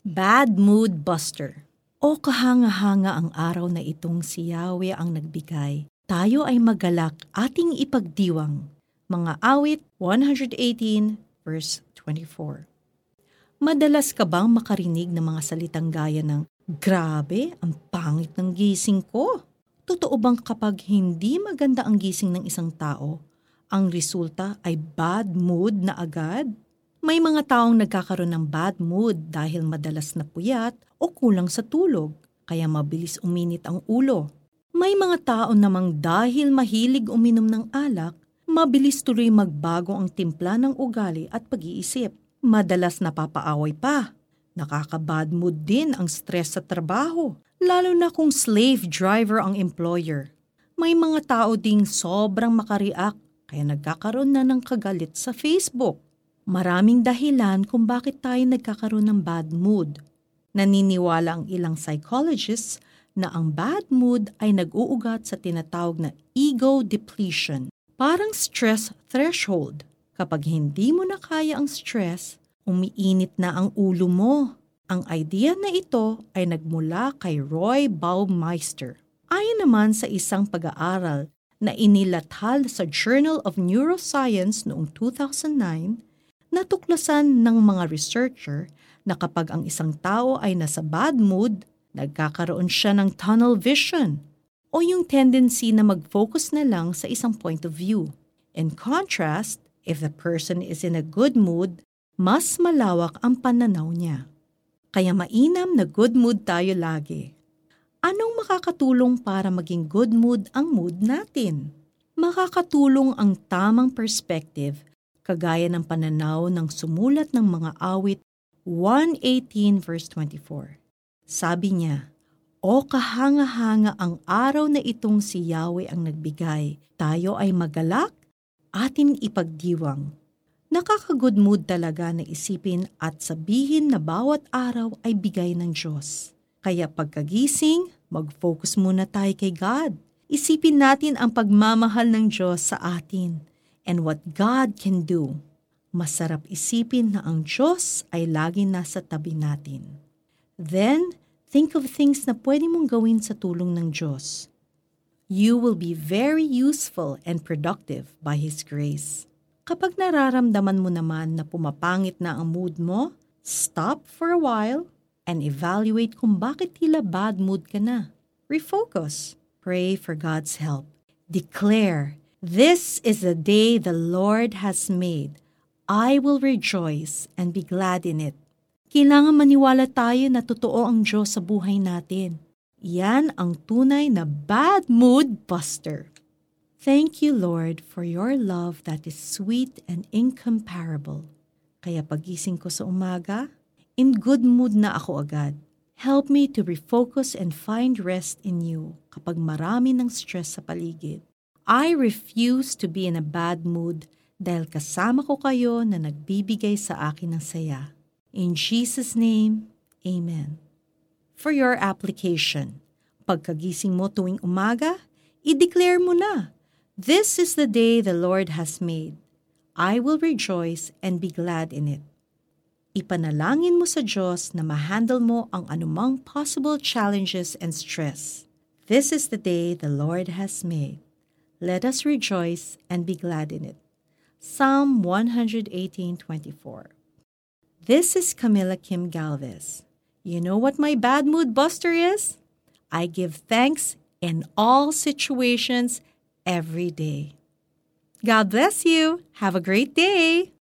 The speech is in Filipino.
Bad Mood Buster. O kahanga-hanga ang araw na itong si Yahweh ang nagbigay. Tayo ay magalak ating ipagdiwang. Mga awit 118 verse 24. Madalas ka bang makarinig ng mga salitang gaya ng Grabe, ang pangit ng gising ko. Totoo bang kapag hindi maganda ang gising ng isang tao, ang resulta ay bad mood na agad? May mga taong nagkakaroon ng bad mood dahil madalas na puyat o kulang sa tulog, kaya mabilis uminit ang ulo. May mga tao namang dahil mahilig uminom ng alak, mabilis tuloy magbago ang timpla ng ugali at pag-iisip. Madalas napapaaway pa. Nakaka-bad mood din ang stress sa trabaho, lalo na kung slave driver ang employer. May mga tao ding sobrang makareact kaya nagkakaroon na ng kagalit sa Facebook Maraming dahilan kung bakit tayo nagkakaroon ng bad mood. Naniniwala ang ilang psychologists na ang bad mood ay nag-uugat sa tinatawag na ego depletion, parang stress threshold. Kapag hindi mo na kaya ang stress, umiinit na ang ulo mo. Ang idea na ito ay nagmula kay Roy Baumeister. Ayon naman sa isang pag-aaral na inilathal sa Journal of Neuroscience noong 2009, natuklasan ng mga researcher na kapag ang isang tao ay nasa bad mood, nagkakaroon siya ng tunnel vision o yung tendency na mag-focus na lang sa isang point of view. In contrast, if the person is in a good mood, mas malawak ang pananaw niya. Kaya mainam na good mood tayo lagi. Anong makakatulong para maging good mood ang mood natin? Makakatulong ang tamang perspective kagaya ng pananaw ng sumulat ng mga awit 118 verse 24. Sabi niya, O kahanga-hanga ang araw na itong si Yahweh ang nagbigay, tayo ay magalak, atin ipagdiwang. Nakaka-good mood talaga na isipin at sabihin na bawat araw ay bigay ng Diyos. Kaya pagkagising, mag-focus muna tayo kay God. Isipin natin ang pagmamahal ng Diyos sa atin and what God can do, masarap isipin na ang Diyos ay lagi nasa tabi natin. Then, think of things na pwede mong gawin sa tulong ng Diyos. You will be very useful and productive by His grace. Kapag nararamdaman mo naman na pumapangit na ang mood mo, stop for a while and evaluate kung bakit tila bad mood ka na. Refocus. Pray for God's help. Declare This is the day the Lord has made. I will rejoice and be glad in it. Kailangan maniwala tayo na totoo ang Diyos sa buhay natin. Yan ang tunay na bad mood buster. Thank you, Lord, for your love that is sweet and incomparable. Kaya pagising ko sa umaga, in good mood na ako agad. Help me to refocus and find rest in you kapag marami ng stress sa paligid. I refuse to be in a bad mood dahil kasama ko kayo na nagbibigay sa akin ng saya. In Jesus' name, Amen. For your application, pagkagising mo tuwing umaga, i-declare mo na, This is the day the Lord has made. I will rejoice and be glad in it. Ipanalangin mo sa Diyos na mahandle mo ang anumang possible challenges and stress. This is the day the Lord has made. Let us rejoice and be glad in it. Psalm 118:24. This is Camilla Kim Galvez. You know what my bad mood buster is? I give thanks in all situations every day. God bless you. Have a great day.